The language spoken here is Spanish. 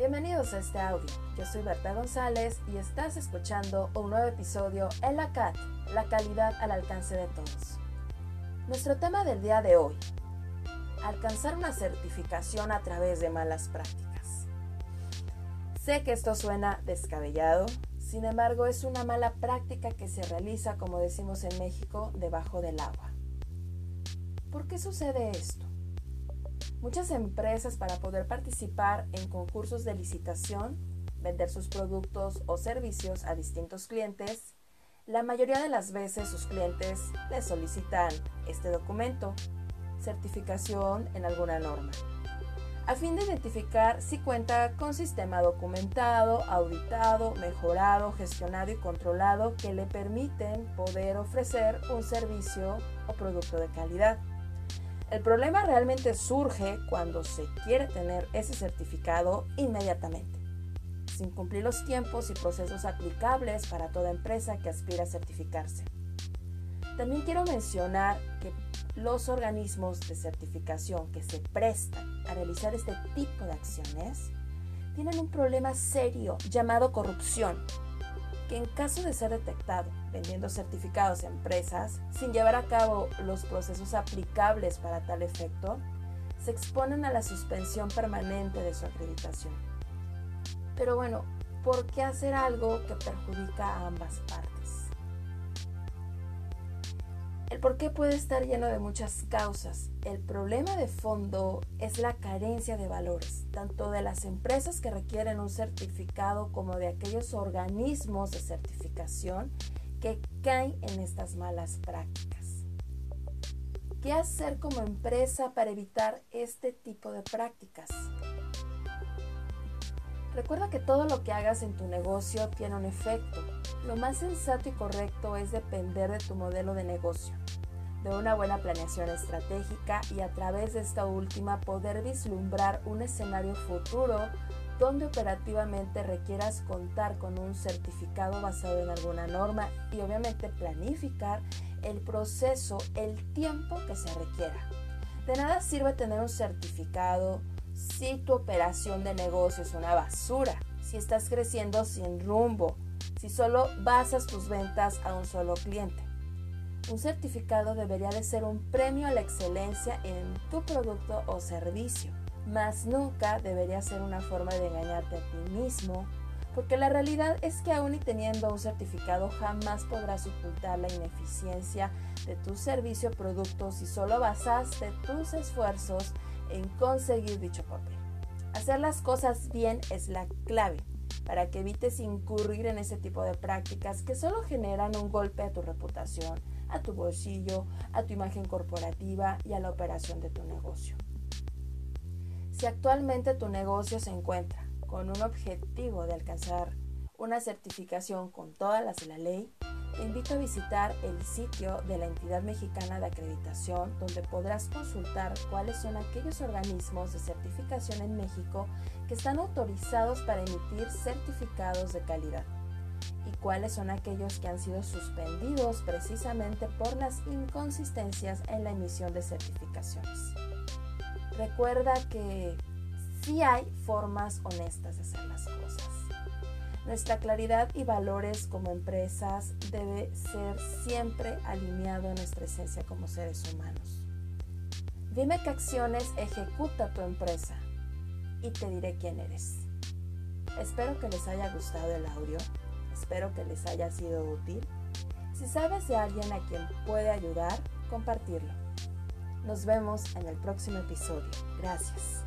Bienvenidos a este audio. Yo soy Berta González y estás escuchando un nuevo episodio en la CAT, la calidad al alcance de todos. Nuestro tema del día de hoy, alcanzar una certificación a través de malas prácticas. Sé que esto suena descabellado, sin embargo es una mala práctica que se realiza, como decimos en México, debajo del agua. ¿Por qué sucede esto? Muchas empresas para poder participar en concursos de licitación, vender sus productos o servicios a distintos clientes, la mayoría de las veces sus clientes les solicitan este documento, certificación en alguna norma, a fin de identificar si cuenta con sistema documentado, auditado, mejorado, gestionado y controlado que le permiten poder ofrecer un servicio o producto de calidad. El problema realmente surge cuando se quiere tener ese certificado inmediatamente, sin cumplir los tiempos y procesos aplicables para toda empresa que aspira a certificarse. También quiero mencionar que los organismos de certificación que se prestan a realizar este tipo de acciones tienen un problema serio llamado corrupción que en caso de ser detectado vendiendo certificados a empresas sin llevar a cabo los procesos aplicables para tal efecto, se exponen a la suspensión permanente de su acreditación. Pero bueno, ¿por qué hacer algo que perjudica a ambas partes? El por qué puede estar lleno de muchas causas. El problema de fondo es la carencia de valores, tanto de las empresas que requieren un certificado como de aquellos organismos de certificación que caen en estas malas prácticas. ¿Qué hacer como empresa para evitar este tipo de prácticas? Recuerda que todo lo que hagas en tu negocio tiene un efecto. Lo más sensato y correcto es depender de tu modelo de negocio, de una buena planeación estratégica y a través de esta última poder vislumbrar un escenario futuro donde operativamente requieras contar con un certificado basado en alguna norma y obviamente planificar el proceso, el tiempo que se requiera. De nada sirve tener un certificado, si tu operación de negocio es una basura, si estás creciendo sin rumbo, si solo basas tus ventas a un solo cliente. Un certificado debería de ser un premio a la excelencia en tu producto o servicio, mas nunca debería ser una forma de engañarte a ti mismo, porque la realidad es que aún y teniendo un certificado jamás podrás ocultar la ineficiencia de tu servicio o producto si solo basaste tus esfuerzos en conseguir dicho papel. Hacer las cosas bien es la clave para que evites incurrir en ese tipo de prácticas que solo generan un golpe a tu reputación, a tu bolsillo, a tu imagen corporativa y a la operación de tu negocio. Si actualmente tu negocio se encuentra con un objetivo de alcanzar una certificación con todas las de la ley, te invito a visitar el sitio de la entidad mexicana de acreditación donde podrás consultar cuáles son aquellos organismos de certificación en México que están autorizados para emitir certificados de calidad y cuáles son aquellos que han sido suspendidos precisamente por las inconsistencias en la emisión de certificaciones. Recuerda que sí hay formas honestas de hacer las cosas. Nuestra claridad y valores como empresas debe ser siempre alineado a nuestra esencia como seres humanos. Dime qué acciones ejecuta tu empresa y te diré quién eres. Espero que les haya gustado el audio, espero que les haya sido útil. Si sabes de alguien a quien puede ayudar, compartirlo. Nos vemos en el próximo episodio. Gracias.